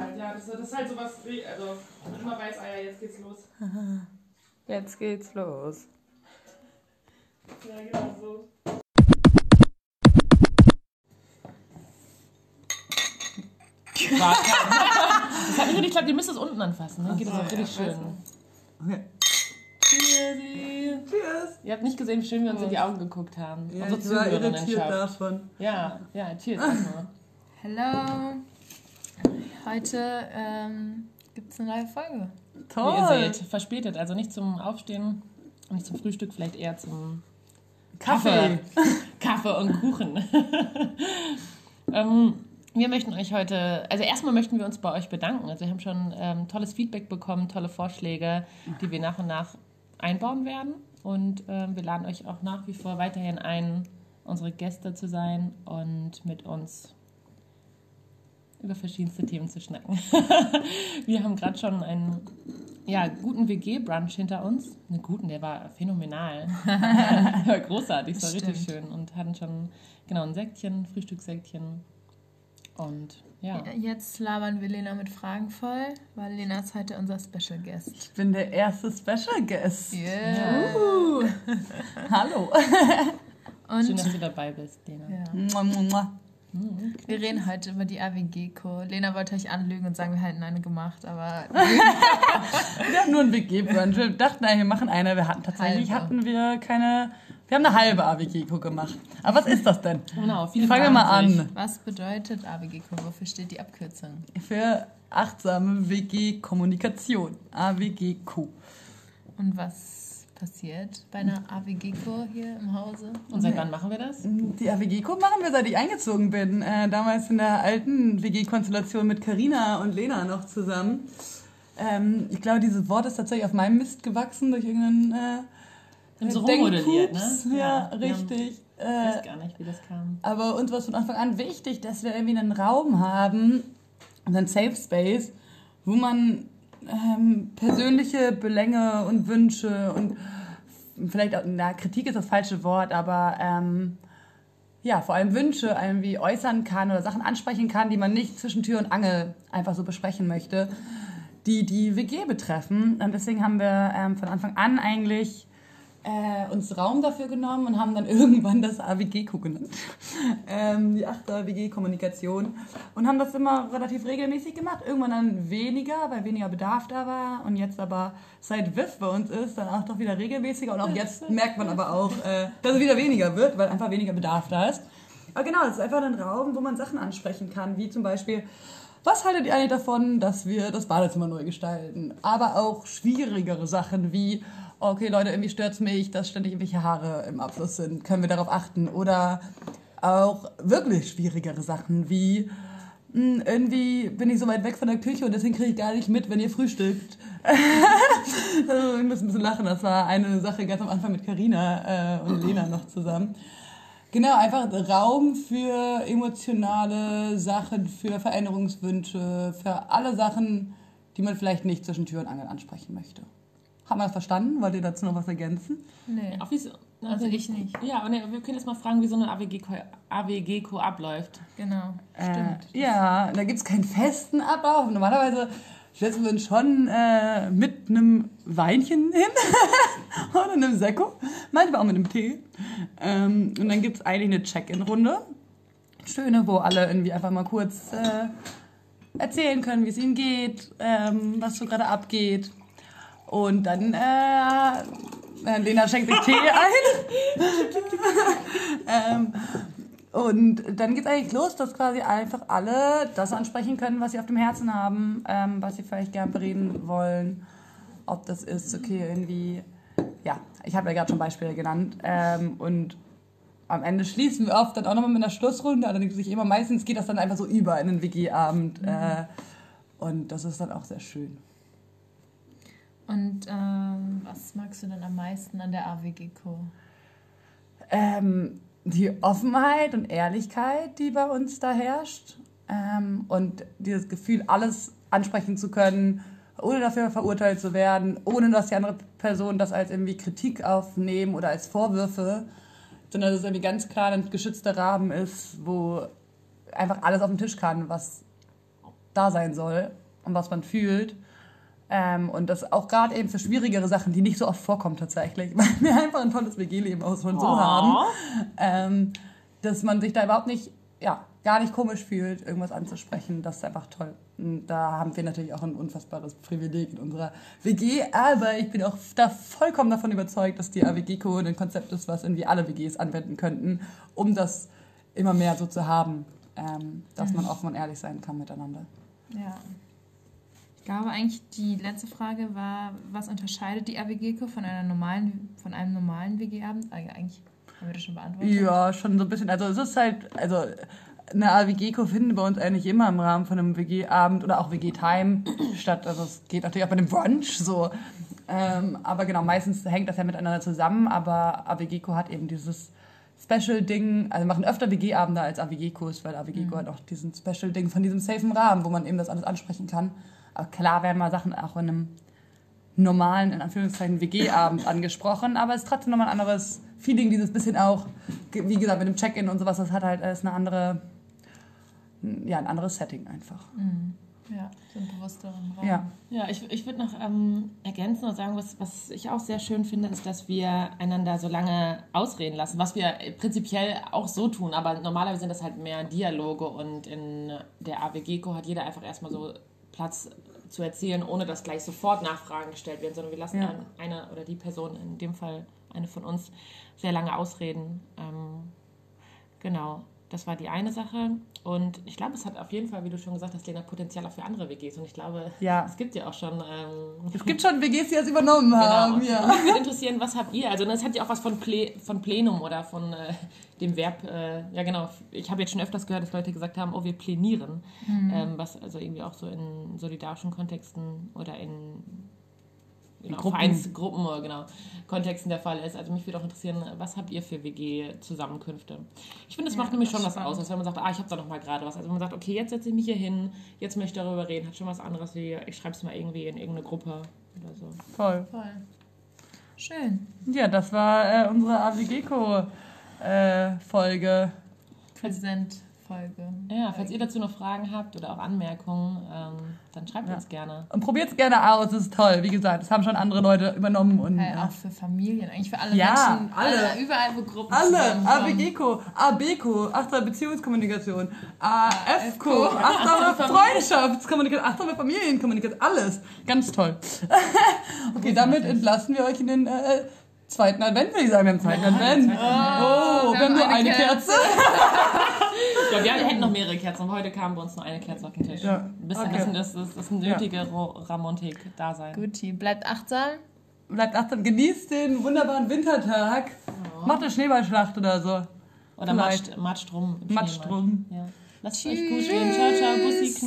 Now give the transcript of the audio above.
halt, ja. Das, das ist halt sowas, wie- also man immer weiß, ah ja, jetzt geht's los. Jetzt geht's los. Ja, genau so. Warte. Das hat nicht richtig geklappt, ihr müsst es unten anfassen. Dann geht das auch richtig schön. Okay. Cheers. Ihr habt nicht gesehen, wie schön wir uns in die Augen geguckt haben. Ja, Unsere ich war irritiert davon. Ja, ja, cheers erstmal. Heute ähm, gibt es eine neue Folge. Wie ihr Toll. seht, verspätet. Also nicht zum Aufstehen und nicht zum Frühstück, vielleicht eher zum Kaffee. Kaffee und Kuchen. ähm, wir möchten euch heute, also erstmal möchten wir uns bei euch bedanken. Also wir haben schon ähm, tolles Feedback bekommen, tolle Vorschläge, die wir nach und nach einbauen werden. Und ähm, wir laden euch auch nach wie vor weiterhin ein, unsere Gäste zu sein und mit uns über verschiedenste Themen zu schnacken. wir haben gerade schon einen ja, guten WG-Brunch hinter uns. Einen guten, der war phänomenal. war großartig, es war richtig schön. Und hatten schon genau ein Säckchen, Frühstückssäckchen. Und ja. Jetzt labern wir Lena mit Fragen voll, weil Lena ist heute unser Special Guest. Ich bin der erste Special Guest. Yeah. Uh. Hallo. Und Schön, dass du dabei bist, Lena. ja. Mua, mua, mua. Wir reden heute über die AWG-Co. Lena wollte euch anlügen und sagen, wir hätten eine gemacht, aber Wir haben nur einen WG-Brunch. Wir dachten, nein, wir machen eine. Wir hatten tatsächlich Halbe. hatten wir keine. Wir haben eine halbe AWG-Co gemacht. Aber was ist das denn? Genau, viele Fangen wir mal an. was bedeutet AWG-Co? Wofür steht die Abkürzung? Für achtsame WG-Kommunikation. AWG-Co. Und was passiert bei einer AWG-Co hier im Hause? Und seit wann machen wir das? Die AWG-Co machen wir, seit ich eingezogen bin. Äh, damals in der alten WG-Konstellation mit Karina und Lena noch zusammen. Ähm, ich glaube, dieses Wort ist tatsächlich auf meinem Mist gewachsen durch irgendeinen äh, so rummodelliert, ne? Ja, Ja, richtig. Ich Äh, weiß gar nicht, wie das kam. aber uns war es von Anfang an wichtig, dass wir irgendwie einen Raum haben, einen Safe Space, wo man ähm, persönliche Belänge und Wünsche und vielleicht auch, na, Kritik ist das falsche Wort, aber ähm, ja, vor allem Wünsche irgendwie äußern kann oder Sachen ansprechen kann, die man nicht zwischen Tür und Angel einfach so besprechen möchte, die die WG betreffen. Und deswegen haben wir ähm, von Anfang an eigentlich äh, uns Raum dafür genommen und haben dann irgendwann das AWG-Co genannt. ähm, die 8. WG-Kommunikation. Und haben das immer relativ regelmäßig gemacht. Irgendwann dann weniger, weil weniger Bedarf da war. Und jetzt aber, seit WIF bei uns ist, dann auch doch wieder regelmäßiger. Und auch jetzt merkt man aber auch, äh, dass es wieder weniger wird, weil einfach weniger Bedarf da ist. Aber genau, es ist einfach ein Raum, wo man Sachen ansprechen kann, wie zum Beispiel, was haltet ihr eigentlich davon, dass wir das Badezimmer neu gestalten? Aber auch schwierigere Sachen wie, okay Leute, irgendwie stört's mich, dass ständig irgendwelche Haare im Abfluss sind. Können wir darauf achten? Oder auch wirklich schwierigere Sachen wie, hm, irgendwie bin ich so weit weg von der Küche und deswegen kriege ich gar nicht mit, wenn ihr frühstückt. also, ich muss ein bisschen lachen. Das war eine Sache ganz am Anfang mit Karina äh, und Lena noch zusammen. Genau, einfach Raum für emotionale Sachen, für Veränderungswünsche, für alle Sachen, die man vielleicht nicht zwischen Tür und Angel ansprechen möchte. Haben wir das verstanden? Wollt ihr dazu noch was ergänzen? Nee. Auch wie so, Also ich nicht. Ja, und wir können jetzt mal fragen, wie so eine AWG-Co AWG abläuft. Genau. Äh, Stimmt. ja, da gibt es keinen festen Ablauf. Normalerweise setzen wir uns schon äh, mit einem Weinchen hin oder einem Sekko, manchmal auch mit einem Tee. Ähm, und dann gibt es eigentlich eine Check-in-Runde. Schöne, wo alle irgendwie einfach mal kurz äh, erzählen können, wie es ihnen geht, ähm, was so gerade abgeht. Und dann, äh, äh, Lena schenkt sich Tee ein. ähm, und dann geht's eigentlich los, dass quasi einfach alle das ansprechen können, was sie auf dem Herzen haben, ähm, was sie vielleicht gern bereden wollen. Ob das ist, okay, irgendwie, ja, ich habe ja gerade schon Beispiele genannt. Ähm, und am Ende schließen wir oft dann auch nochmal mit einer Schlussrunde. Allerdings nicht immer. Meistens geht das dann einfach so über in den WG-Abend. Äh, und das ist dann auch sehr schön. Und ähm, was magst du denn am meisten an der AWG-Co? Ähm, die Offenheit und Ehrlichkeit, die bei uns da herrscht. Ähm, und dieses Gefühl, alles ansprechen zu können, ohne dafür verurteilt zu werden, ohne dass die andere Person das als irgendwie Kritik aufnehmen oder als Vorwürfe, sondern dass es irgendwie ganz klar ein geschützter Rahmen ist, wo einfach alles auf dem Tisch kann, was da sein soll und was man fühlt. Ähm, und das auch gerade eben für schwierigere Sachen, die nicht so oft vorkommen tatsächlich, weil wir einfach ein tolles WG-Leben aus von so Oh. haben, ähm, dass man sich da überhaupt nicht, ja, gar nicht komisch fühlt, irgendwas anzusprechen. Das ist einfach toll. Und da haben wir natürlich auch ein unfassbares Privileg in unserer WG, aber ich bin auch da vollkommen davon überzeugt, dass die AWG-Code ein Konzept ist, was irgendwie alle WGs anwenden könnten, um das immer mehr so zu haben, ähm, dass man offen und ehrlich sein kann miteinander. Ja. Ich glaube eigentlich, die letzte Frage war, was unterscheidet die AWG-Kur von, einer normalen, von einem normalen WG-Abend? Ah, Eigentlich haben wir das schon beantwortet. Ja, schon so ein bisschen. Also es ist halt, also eine AWG-Kur finden bei uns eigentlich immer im Rahmen von einem WG-Abend oder auch WG-Time statt. Also es geht natürlich auch bei einem Brunch so. Ähm, aber genau, meistens hängt das ja miteinander zusammen, aber AWG-Kur hat eben dieses Special-Ding, also wir machen öfter WG-Abende als AWG-Kurs, weil AWG-Kur hat auch diesen Special-Ding von diesem safen Rahmen, wo man eben das alles ansprechen kann. Aber klar werden mal Sachen auch in einem normalen, in Anführungszeichen, WG-Abend angesprochen, aber es ist trotzdem nochmal ein anderes Feeling, dieses bisschen auch, wie gesagt, mit dem Check-In und sowas, das hat halt alles eine andere, ja, ein anderes Setting einfach. Ja, so einen bewussteren Raum. Ja. Ja, ich, ich würde noch ähm, ergänzen und sagen, was, was ich auch sehr schön finde, ist, dass wir einander so lange ausreden lassen, was wir prinzipiell auch so tun, aber normalerweise sind das halt mehr Dialoge und in der AWG-Co hat jeder einfach erstmal so Platz zu erzählen, ohne dass gleich sofort Nachfragen gestellt werden, sondern wir lassen Ja. ein- eine oder die Person, in dem Fall eine von uns, sehr lange ausreden. Ähm, genau, das war die eine Sache. Und ich glaube, es hat auf jeden Fall, wie du schon gesagt hast, Lena, Potenzial auch für andere WGs. Und ich glaube, Ja. es gibt ja auch schon. Ähm, Es gibt schon WGs, die das übernommen genau. haben, ja. Mich würde interessieren, was habt ihr? Also, das hat ja auch was von, Ple von Plenum oder von äh, dem Verb. Äh, ja, genau. Ich habe jetzt schon öfters gehört, dass Leute gesagt haben, oh, wir plenieren. Ähm, was also irgendwie auch so in solidarischen Kontexten oder in. Genau, Gruppen. Vereinsgruppen oder genau, Kontexten der Fall ist. Also mich würde auch interessieren, was habt ihr für WG-Zusammenkünfte? Ich finde, es Ja, macht nämlich das schon was aus, als wenn man sagt, ah, ich habe da noch mal gerade was. Also wenn man sagt, okay, jetzt setze ich mich hier hin, jetzt möchte ich darüber reden, hat schon was anderes wie, ich schreibe es mal irgendwie in irgendeine Gruppe oder so. Voll. Voll. Schön. Ja, das war äh, unsere AWG-Co-Folge. Präsent-Folge. Ja, falls ihr dazu noch Fragen habt oder auch Anmerkungen, ähm, dann schreibt Ja. uns gerne. und probiert es gerne aus, es ist toll. Wie gesagt, das haben schon andere Leute übernommen. Und, Äh, ja. auch für Familien, eigentlich für alle Ja, Menschen. alle. Überall, wo Gruppen Alle. ABGco, ABco, achtsame Beziehungskommunikation, AFco, achtsame Freundschaftskommunikation, achtsame Familienkommunikation, alles. Ganz toll. okay, damit entlassen wir euch in den äh, zweiten Advent, würde ich sagen. Wir haben zweiten Advent. Oh, wir haben nur eine Kerze. Ja, wir hätten noch mehrere Kerzen, aber heute kam bei uns nur eine Kerze auf den Tisch. Ja, Ein bisschen, okay. das, das, das ist ein nötige Ro- Ramontik-Dasein. Guti, bleibt achtsam. Bleibt achtsam, genießt den wunderbaren Wintertag. Macht eine Schneeballschlacht oder so. Oder Vielleicht. matscht, matscht rum. Matscht rum. Ja. Lasst es euch gut gehen. Ciao, ciao. Bussi, Knut.